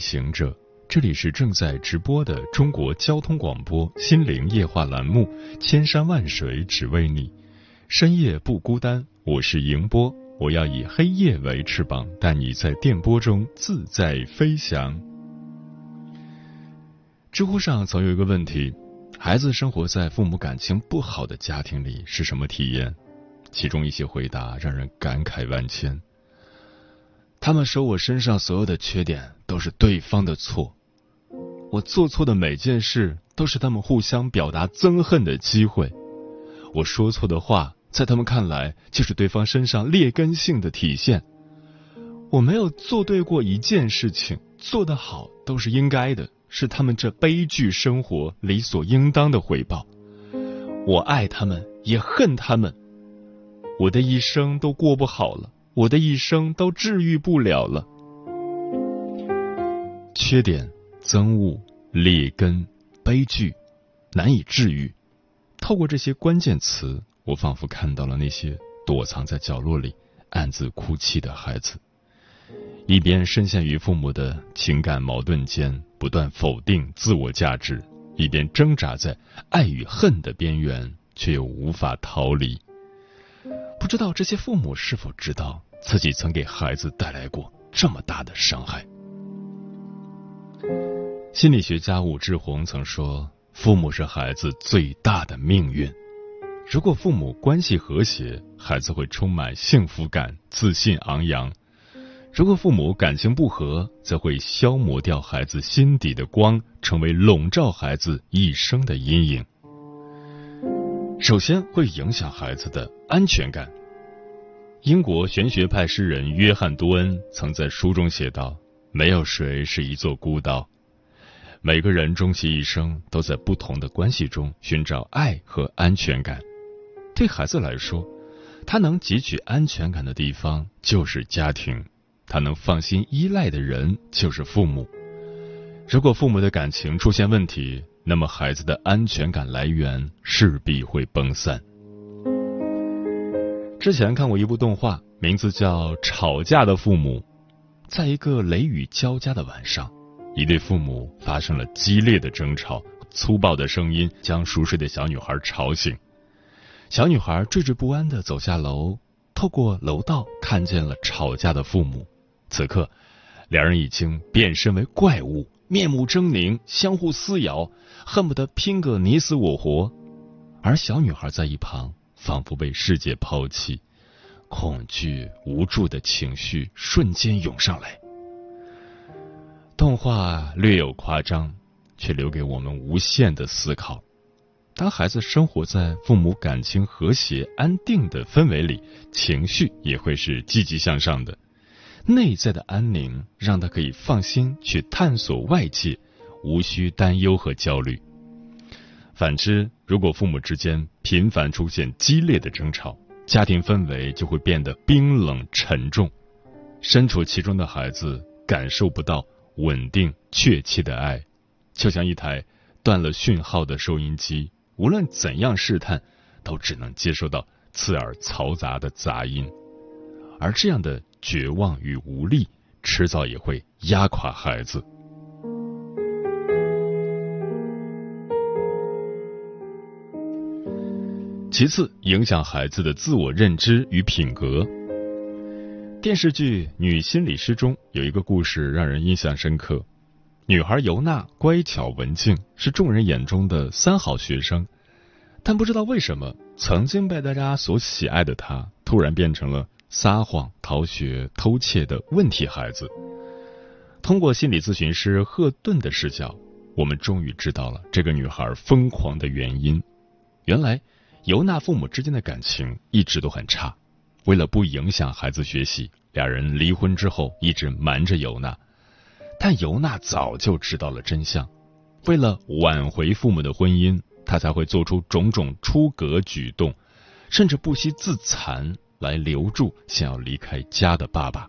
行者，这里是正在直播的中国交通广播心灵夜话栏目《千山万水只为你》，深夜不孤单，我是迎波，我要以黑夜为翅膀，带你在电波中自在飞翔。知乎上曾有一个问题：孩子生活在父母感情不好的家庭里是什么体验？其中一些回答让人感慨万千。他们说我身上所有的缺点都是对方的错，我做错的每件事都是他们互相表达憎恨的机会，我说错的话在他们看来就是对方身上劣根性的体现。我没有做对过一件事情，做得好都是应该的，是他们这悲剧生活理所应当的回报。我爱他们，也恨他们，我的一生都过不好了。我的一生都治愈不了了，缺点、憎恶、劣根、悲剧，难以治愈。透过这些关键词，我仿佛看到了那些躲藏在角落里暗自哭泣的孩子，一边深陷于父母的情感矛盾间，不断否定自我价值，一边挣扎在爱与恨的边缘，却又无法逃离。不知道这些父母是否知道自己曾给孩子带来过这么大的伤害？心理学家武志红曾说：“父母是孩子最大的命运。如果父母关系和谐，孩子会充满幸福感、自信昂扬；如果父母感情不和，则会消磨掉孩子心底的光，成为笼罩孩子一生的阴影。”首先会影响孩子的安全感。英国玄学派诗人约翰·多恩曾在书中写道：“没有谁是一座孤岛，每个人终其一生都在不同的关系中寻找爱和安全感。对孩子来说，他能汲取安全感的地方就是家庭，他能放心依赖的人就是父母。如果父母的感情出现问题，那么孩子的安全感来源势必会崩散。之前看过一部动画，名字叫《吵架的父母》。在一个雷雨交加的晚上，一对父母发生了激烈的争吵，粗暴的声音将熟睡的小女孩吵醒。小女孩惴惴不安的走下楼，透过楼道看见了吵架的父母。此刻，两人已经变身为怪物。面目狰狞，相互撕咬，恨不得拼个你死我活。而小女孩在一旁，仿佛被世界抛弃，恐惧、无助的情绪瞬间涌上来。动画略有夸张，却留给我们无限的思考。当孩子生活在父母感情和谐、安定的氛围里，情绪也会是积极向上的。内在的安宁，让他可以放心去探索外界，无需担忧和焦虑。反之，如果父母之间频繁出现激烈的争吵，家庭氛围就会变得冰冷沉重。身处其中的孩子感受不到稳定确切的爱，就像一台断了讯号的收音机，无论怎样试探，都只能接收到刺耳嘈杂的杂音。而这样的。绝望与无力，迟早也会压垮孩子。其次，影响孩子的自我认知与品格。电视剧《女心理师》中有一个故事让人印象深刻：女孩尤娜乖巧文静，是众人眼中的三好学生，但不知道为什么，曾经被大家所喜爱的她，突然变成了。撒谎、逃学、偷窃的问题孩子，通过心理咨询师赫顿的视角，我们终于知道了这个女孩疯狂的原因。原来，尤娜父母之间的感情一直都很差，为了不影响孩子学习，两人离婚之后一直瞒着尤娜。但尤娜早就知道了真相，为了挽回父母的婚姻，她才会做出种种出格举动，甚至不惜自残来留住想要离开家的爸爸。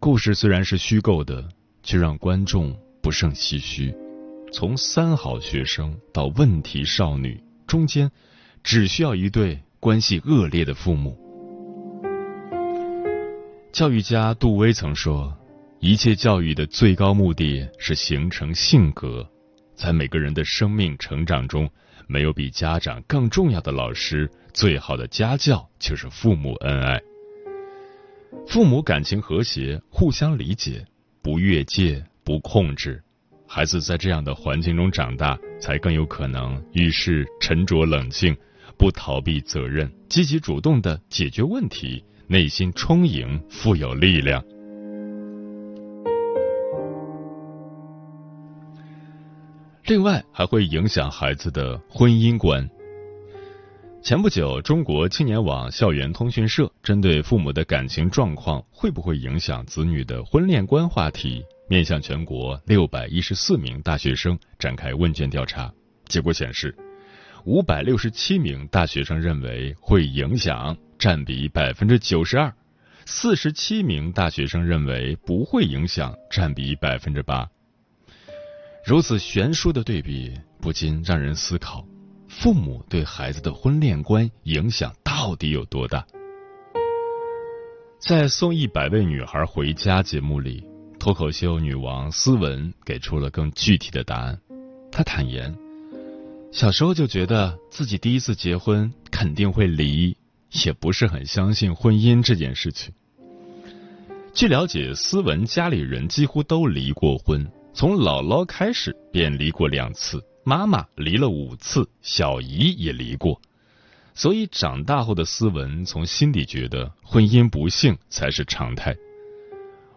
故事虽然是虚构的，却让观众不胜唏嘘。从三好学生到问题少女，中间只需要一对关系恶劣的父母。教育家杜威曾说。一切教育的最高目的是形成性格，在每个人的生命成长中，没有比家长更重要的老师。最好的家教就是父母恩爱，父母感情和谐，互相理解，不越界，不控制，孩子在这样的环境中长大，才更有可能遇事沉着冷静，不逃避责任，积极主动的解决问题，内心充盈，富有力量。另外，还会影响孩子的婚姻观。前不久，中国青年网校园通讯社针对父母的感情状况会不会影响子女的婚恋观话题，面向全国六百一十四名大学生展开问卷调查。结果显示，五百六十七名大学生认为会影响，占比百分之九十二；四十七名大学生认为不会影响，占比百分之八。如此悬殊的对比，不禁让人思考：父母对孩子的婚恋观影响到底有多大？在送一百位女孩回家节目里，脱口秀女王思文给出了更具体的答案。她坦言，小时候就觉得自己第一次结婚肯定会离，也不是很相信婚姻这件事情。据了解，思文家里人几乎都离过婚。从姥姥开始便离过两次，妈妈离了五次，小姨也离过，所以长大后的思文从心底觉得婚姻不幸才是常态。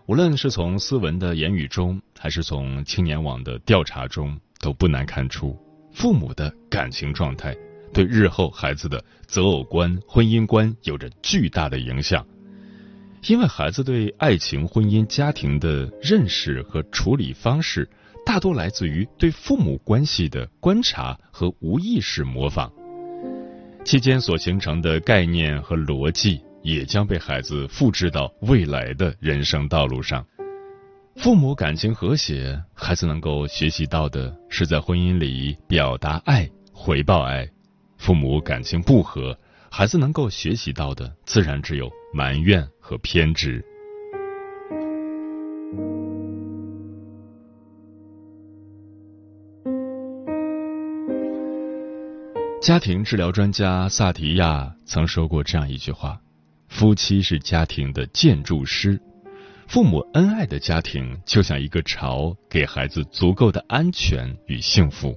无论是从思文的言语中，还是从青年网的调查中，都不难看出，父母的感情状态对日后孩子的择偶观、婚姻观有着巨大的影响。因为孩子对爱情、婚姻、家庭的认识和处理方式，大多来自于对父母关系的观察和无意识模仿，期间所形成的概念和逻辑，也将被孩子复制到未来的人生道路上。父母感情和谐，孩子能够学习到的是在婚姻里表达爱、回报爱；父母感情不和，孩子能够学习到的自然只有埋怨。和偏执。家庭治疗专家萨提亚曾说过这样一句话：“夫妻是家庭的建筑师，父母恩爱的家庭就像一个巢，给孩子足够的安全与幸福。”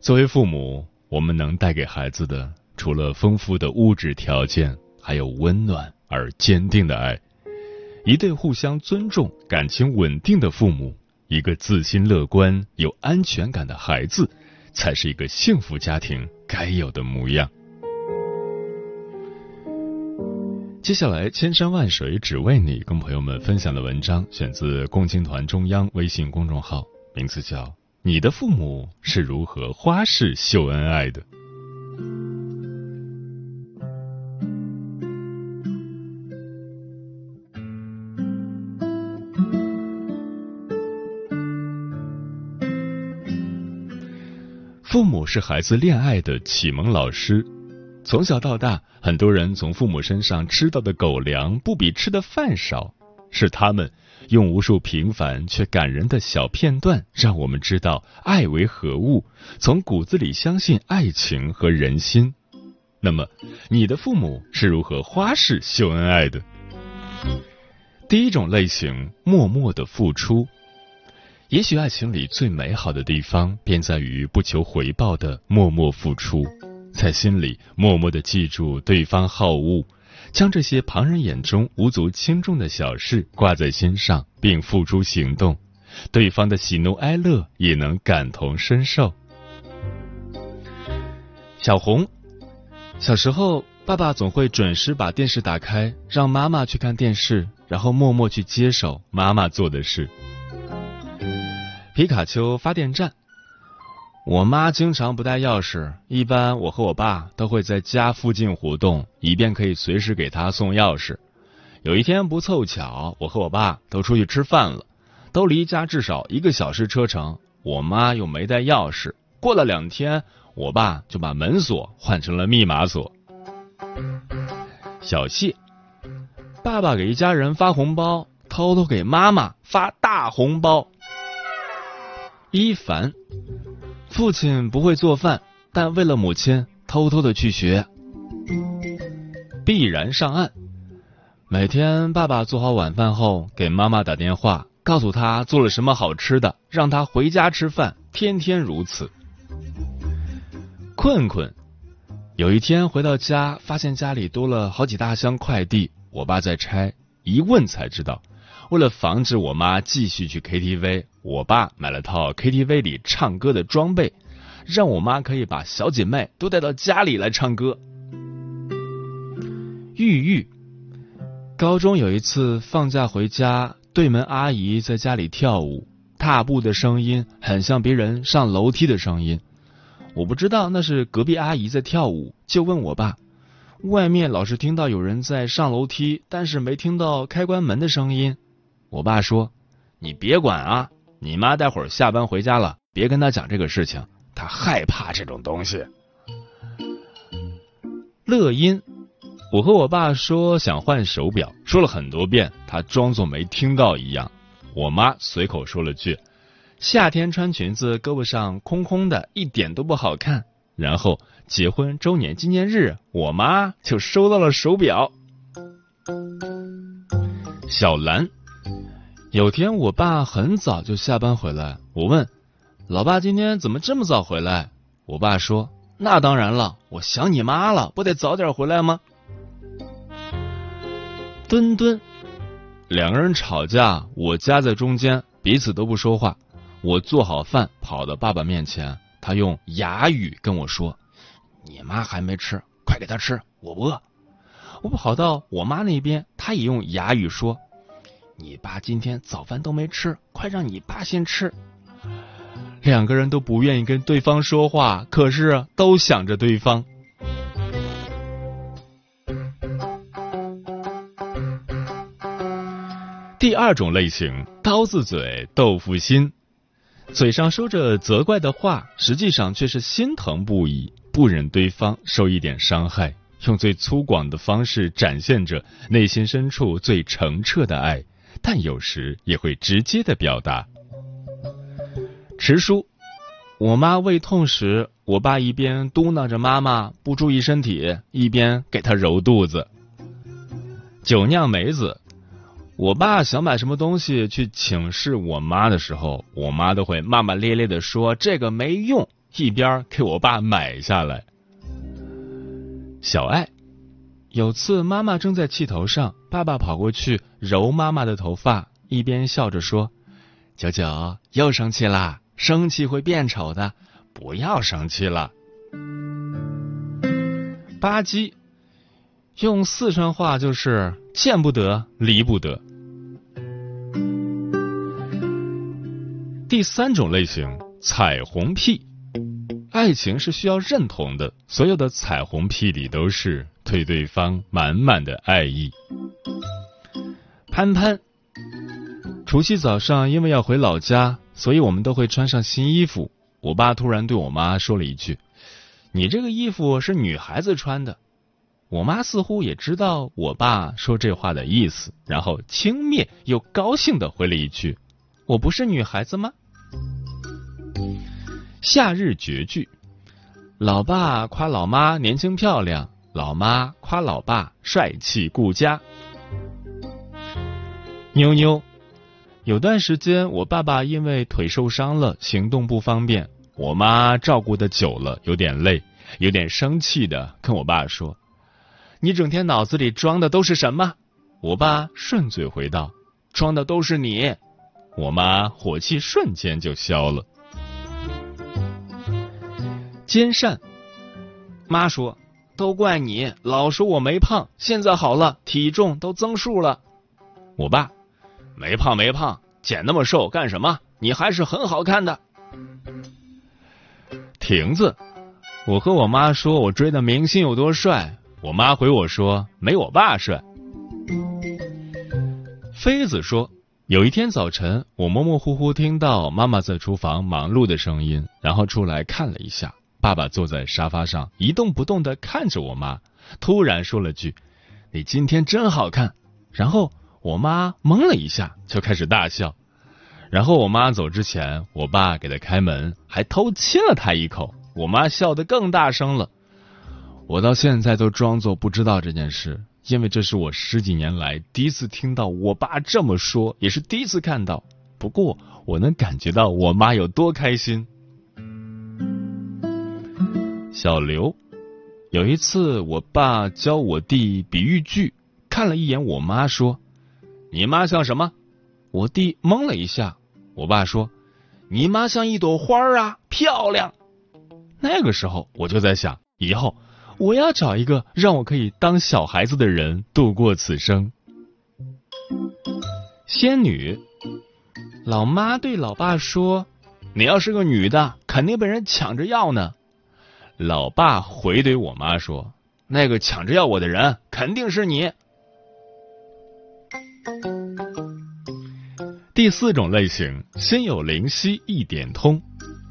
作为父母，我们能带给孩子的，除了丰富的物质条件，还有温暖。而坚定的爱，一对互相尊重、感情稳定的父母，一个自信乐观、有安全感的孩子，才是一个幸福家庭该有的模样。接下来，千山万水只为你，跟朋友们分享的文章选自共青团中央微信公众号，名字叫《你的父母是如何花式秀恩爱的》。父母是孩子恋爱的启蒙老师，从小到大，很多人从父母身上吃到的狗粮不比吃的饭少，是他们用无数平凡却感人的小片段，让我们知道爱为何物，从骨子里相信爱情和人心。那么，你的父母是如何花式秀恩爱的？第一种类型，默默的付出。也许爱情里最美好的地方，便在于不求回报的默默付出，在心里默默的记住对方好恶，将这些旁人眼中无足轻重的小事挂在心上，并付诸行动，对方的喜怒哀乐也能感同身受。小红，小时候爸爸总会准时把电视打开，让妈妈去看电视，然后默默去接手妈妈做的事。皮卡丘发电站，我妈经常不带钥匙，一般我和我爸都会在家附近活动，以便可以随时给她送钥匙。有一天不凑巧，我和我爸都出去吃饭了，都离家至少一个小时车程，我妈又没带钥匙。过了两天，我爸就把门锁换成了密码锁。小谢，爸爸给一家人发红包，偷偷给妈妈发大红包。一凡，父亲不会做饭，但为了母亲偷偷的去学。必然上岸，每天爸爸做好晚饭后给妈妈打电话，告诉她做了什么好吃的，让她回家吃饭，天天如此。困困。有一天回到家，发现家里多了好几大箱快递，我爸在拆，一问才知道，为了防止我妈继续去 KTV，我爸买了套 KTV 里唱歌的装备，让我妈可以把小姐妹都带到家里来唱歌。玉玉，高中有一次放假回家，对门阿姨在家里跳舞，踏步的声音很像别人上楼梯的声音。我不知道那是隔壁阿姨在跳舞，就问我爸。外面老是听到有人在上楼梯，但是没听到开关门的声音。我爸说：“你别管啊，你妈待会儿下班回家了，别跟她讲这个事情，她害怕这种东西。”乐音，我和我爸说想换手表，说了很多遍，他装作没听到一样。我妈随口说了句。夏天穿裙子，胳膊上空空的，一点都不好看。然后结婚周年纪念日，我妈就收到了手表。小兰，有天我爸很早就下班回来，我问老爸今天怎么这么早回来？我爸说那当然了，我想你妈了，不得早点回来吗？墩墩，两个人吵架，我夹在中间，彼此都不说话。我做好饭，跑到爸爸面前，他用哑语跟我说：“你妈还没吃，快给她吃，我不饿。”我跑到我妈那边，她也用哑语说：“你爸今天早饭都没吃，快让你爸先吃。”两个人都不愿意跟对方说话，可是都想着对方。第二种类型：刀子嘴豆腐心。嘴上说着责怪的话，实际上却是心疼不已，不忍对方受一点伤害，用最粗犷的方式展现着内心深处最澄澈的爱，但有时也会直接的表达。迟叔，我妈胃痛时，我爸一边嘟囔着妈妈不注意身体，一边给她揉肚子。酒酿梅子。我爸想买什么东西去请示我妈的时候，我妈都会骂骂咧咧的说这个没用，一边给我爸买下来。小爱，有次妈妈正在气头上，爸爸跑过去揉妈妈的头发，一边笑着说：“九九又生气啦，生气会变丑的，不要生气了。”吧唧，用四川话就是见不得，离不得。第三种类型，彩虹屁。爱情是需要认同的，所有的彩虹屁里都是对对方满满的爱意。潘潘，除夕早上因为要回老家，所以我们都会穿上新衣服。我爸突然对我妈说了一句：“你这个衣服是女孩子穿的。”我妈似乎也知道我爸说这话的意思，然后轻蔑又高兴的回了一句：“我不是女孩子吗？”夏日绝句：老爸夸老妈年轻漂亮，老妈夸老爸帅气顾家。妞妞，有段时间我爸爸因为腿受伤了，行动不方便，我妈照顾的久了有点累，有点生气的跟我爸说：“你整天脑子里装的都是什么？”我爸顺嘴回道：“装的都是你。”我妈火气瞬间就消了。煎扇，妈说：“都怪你，老说我没胖，现在好了，体重都增数了。我爸，没胖没胖，减那么瘦干什么？你还是很好看的。亭子，我和我妈说我追的明星有多帅，我妈回我说没我爸帅。妃子说，有一天早晨，我模模糊糊听到妈妈在厨房忙碌的声音，然后出来看了一下。爸爸坐在沙发上一动不动的看着我妈，突然说了句：“你今天真好看。”然后我妈懵了一下，就开始大笑。然后我妈走之前，我爸给她开门，还偷亲了她一口。我妈笑得更大声了。我到现在都装作不知道这件事，因为这是我十几年来第一次听到我爸这么说，也是第一次看到。不过我能感觉到我妈有多开心。小刘，有一次我爸教我弟比喻句，看了一眼我妈说：“你妈像什么？”我弟懵了一下。我爸说：“你妈像一朵花啊，漂亮。”那个时候我就在想，以后我要找一个让我可以当小孩子的人度过此生。仙女，老妈对老爸说：“你要是个女的，肯定被人抢着要呢。”老爸回怼我妈说：“那个抢着要我的人肯定是你。”第四种类型，心有灵犀一点通，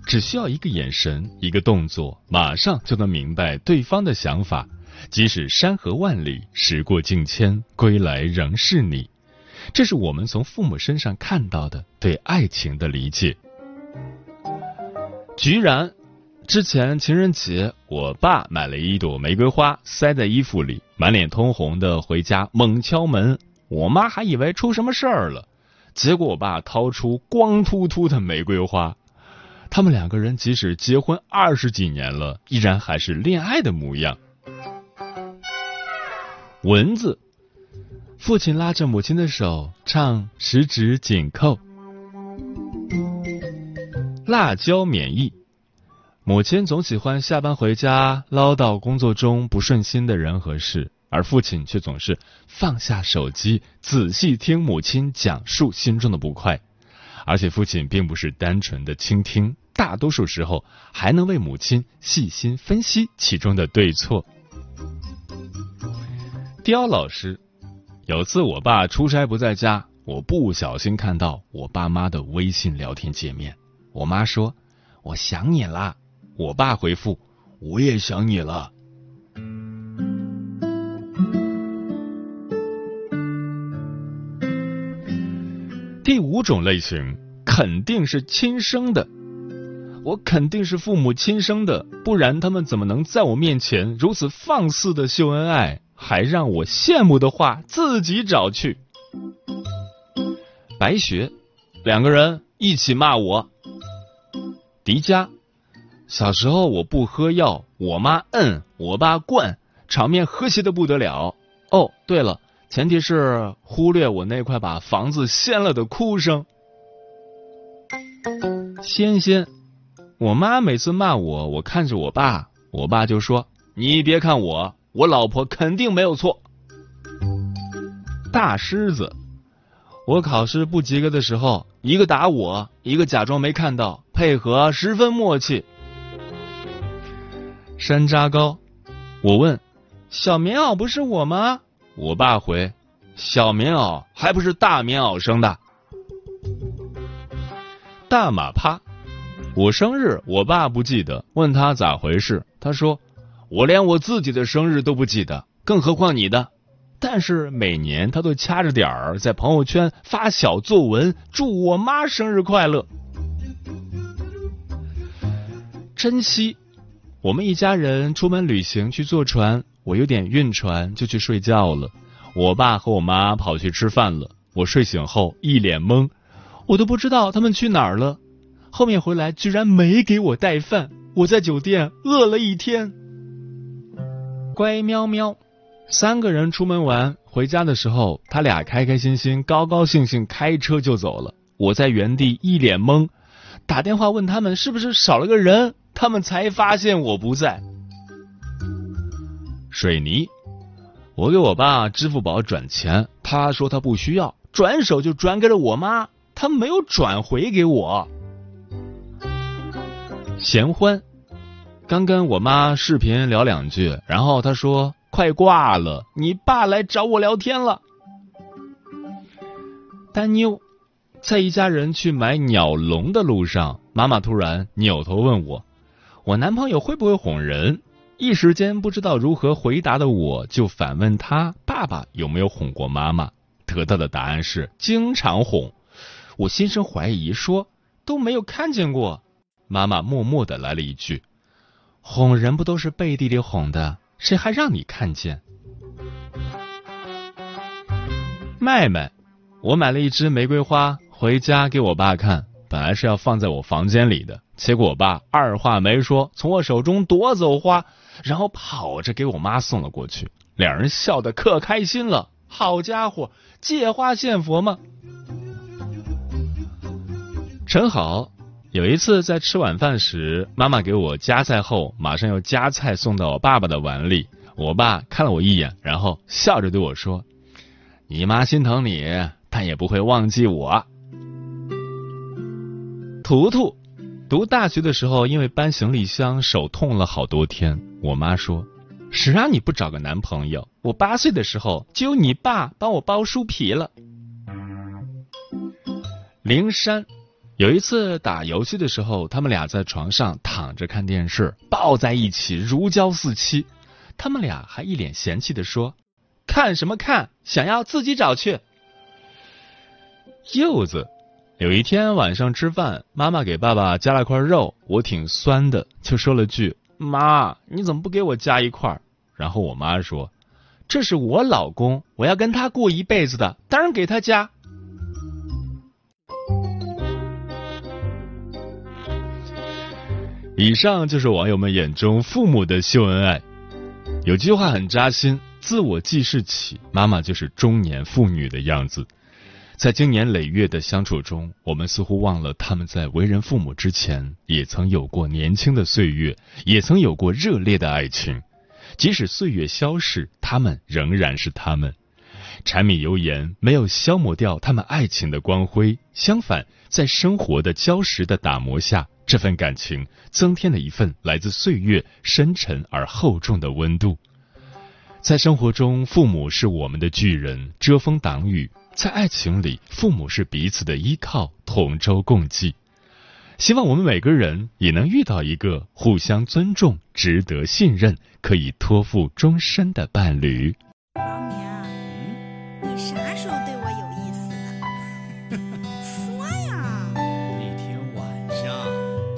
只需要一个眼神、一个动作，马上就能明白对方的想法。即使山河万里，时过境迁，归来仍是你。这是我们从父母身上看到的对爱情的理解。居然。之前情人节，我爸买了一朵玫瑰花，塞在衣服里，满脸通红的回家猛敲门。我妈还以为出什么事儿了，结果我爸掏出光秃秃的玫瑰花。他们两个人即使结婚二十几年了，依然还是恋爱的模样。蚊子，父亲拉着母亲的手唱十指紧扣。辣椒免疫。母亲总喜欢下班回家唠叨工作中不顺心的人和事，而父亲却总是放下手机，仔细听母亲讲述心中的不快。而且父亲并不是单纯的倾听，大多数时候还能为母亲细心分析其中的对错。刁老师，有次我爸出差不在家，我不小心看到我爸妈的微信聊天界面，我妈说：“我想你了。”我爸回复：“我也想你了。”第五种类型肯定是亲生的，我肯定是父母亲生的，不然他们怎么能在我面前如此放肆的秀恩爱，还让我羡慕的话自己找去？白雪，两个人一起骂我，迪迦。小时候我不喝药，我妈摁，我爸灌，场面和谐的不得了。哦，对了，前提是忽略我那块把房子掀了的哭声。仙仙，我妈每次骂我，我看着我爸，我爸就说：“你别看我，我老婆肯定没有错。”大狮子，我考试不及格的时候，一个打我，一个假装没看到，配合十分默契。山楂糕，我问：“小棉袄不是我吗？”我爸回：“小棉袄还不是大棉袄生的。”大马趴，我生日我爸不记得，问他咋回事，他说：“我连我自己的生日都不记得，更何况你的。”但是每年他都掐着点儿在朋友圈发小作文，祝我妈生日快乐。珍惜。我们一家人出门旅行去坐船，我有点晕船，就去睡觉了。我爸和我妈跑去吃饭了。我睡醒后一脸懵，我都不知道他们去哪儿了。后面回来居然没给我带饭，我在酒店饿了一天。乖喵喵，三个人出门玩，回家的时候他俩开开心心、高高兴兴开车就走了。我在原地一脸懵，打电话问他们是不是少了个人。他们才发现我不在。水泥。我给我爸支付宝转钱，他说他不需要，转手就转给了我妈，他没有转回给我。闲欢，刚跟我妈视频聊两句，然后他说快挂了，你爸来找我聊天了。担妞，在一家人去买鸟笼的路上，妈妈突然扭头问我，我男朋友会不会哄人？一时间不知道如何回答的我，就反问他爸爸有没有哄过妈妈，得到的答案是经常哄。我心生怀疑，说都没有看见过。妈妈默默的来了一句：“哄人不都是背地里哄的，谁还让你看见？”麦麦，我买了一支玫瑰花回家给我爸看，本来是要放在我房间里的，结果我爸二话没说，从我手中夺走花。然后跑着给我妈送了过去，两人笑得可开心了。好家伙，借花献佛吗？陈好，有一次在吃晚饭时，妈妈给我夹菜后，马上又夹菜送到我爸爸的碗里。我爸看了我一眼，然后笑着对我说：“你妈心疼你，但也不会忘记我。”图图。读大学的时候，因为搬行李箱手痛了好多天。我妈说：“谁让你不找个男朋友？我八岁的时候就有你爸帮我剥书皮了。”灵山有一次打游戏的时候，他们俩在床上躺着看电视，抱在一起如胶似漆。他们俩还一脸嫌弃的说：“看什么看？想要自己找去。”柚子。有一天晚上吃饭，妈妈给爸爸夹了块肉，我挺酸的，就说了句：“妈，你怎么不给我夹一块？”然后我妈说：“这是我老公，我要跟他过一辈子的，当然给他夹。”以上就是网友们眼中父母的秀恩爱。有句话很扎心：自我记事起，妈妈就是中年妇女的样子。在经年累月的相处中，我们似乎忘了他们在为人父母之前，也曾有过年轻的岁月，也曾有过热烈的爱情。即使岁月消逝，他们仍然是他们。柴米油盐没有消磨掉他们爱情的光辉，相反，在生活的礁石的打磨下，这份感情增添了一份来自岁月深沉而厚重的温度。在生活中，父母是我们的巨人，遮风挡雨。在爱情里，父母是彼此的依靠，同舟共济。希望我们每个人也能遇到一个互相尊重、值得信任、可以托付终身的伴侣。老娘，你啥时候对我有意思了？说呀！那天晚上。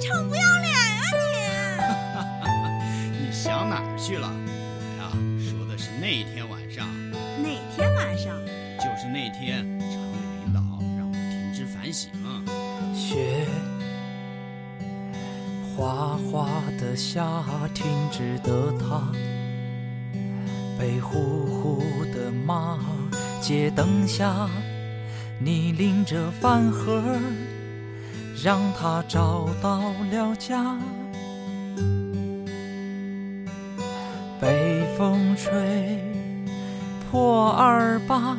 臭不要脸啊你！你想哪儿去了？花的下，停止的他，被呼呼的骂。街灯下，你拎着饭盒，让他找到了家。北风吹破耳巴。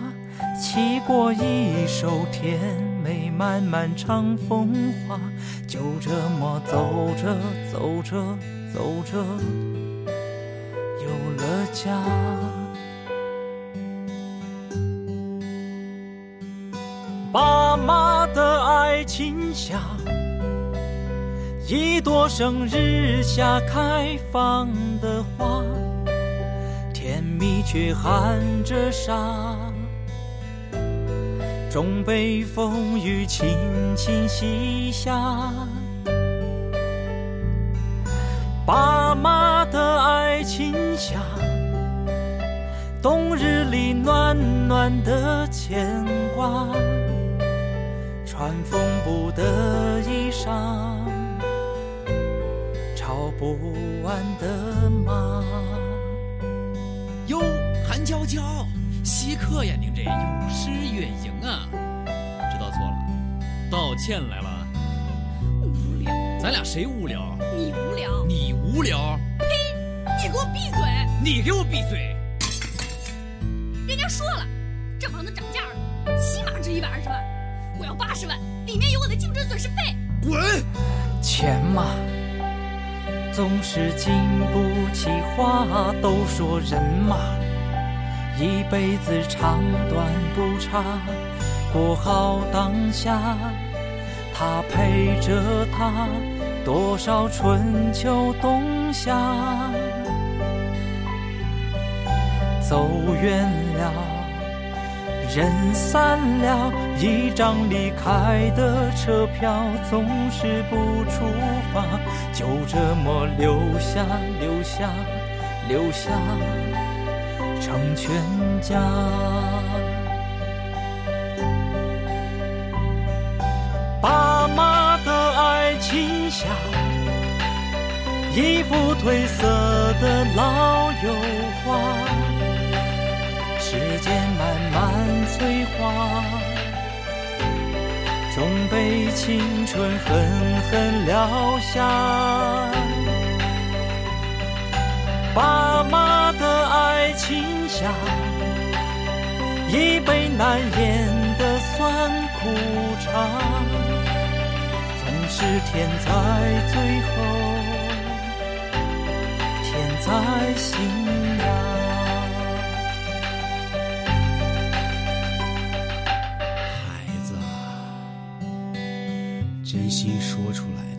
骑过一首甜美漫漫长风花，就这么走着走着走着，有了家。爸妈的爱情下，一朵生日下开放的花，甜蜜却含着沙。中北风雨轻轻洗下，爸妈的爱情下，冬日里暖暖的牵挂，穿缝补的衣裳，吵不完的骂。哟，韩娇娇。稀客呀，您这有失远迎啊！知道错了，道歉来了。无聊，咱俩谁无聊？你无聊，你无聊。呸！你给我闭嘴！你给我闭嘴！人家说了，这房子涨价了，起码值一百二十万，我要八十万，里面有我的精神损失费。滚！钱嘛，总是经不起花。都说人嘛，一辈子长短不差，过好当下。他陪着他多少春秋冬夏，走远了，人散了，一张离开的车票总是不出发，就这么留下，留下，留下，成全家。爱情下，一幅褪色的老油画，时间慢慢催化，总被青春狠狠撂下。爸妈的爱情下，一杯难言的酸苦茶。是天在最后，天在心呀。孩子，真心说出来。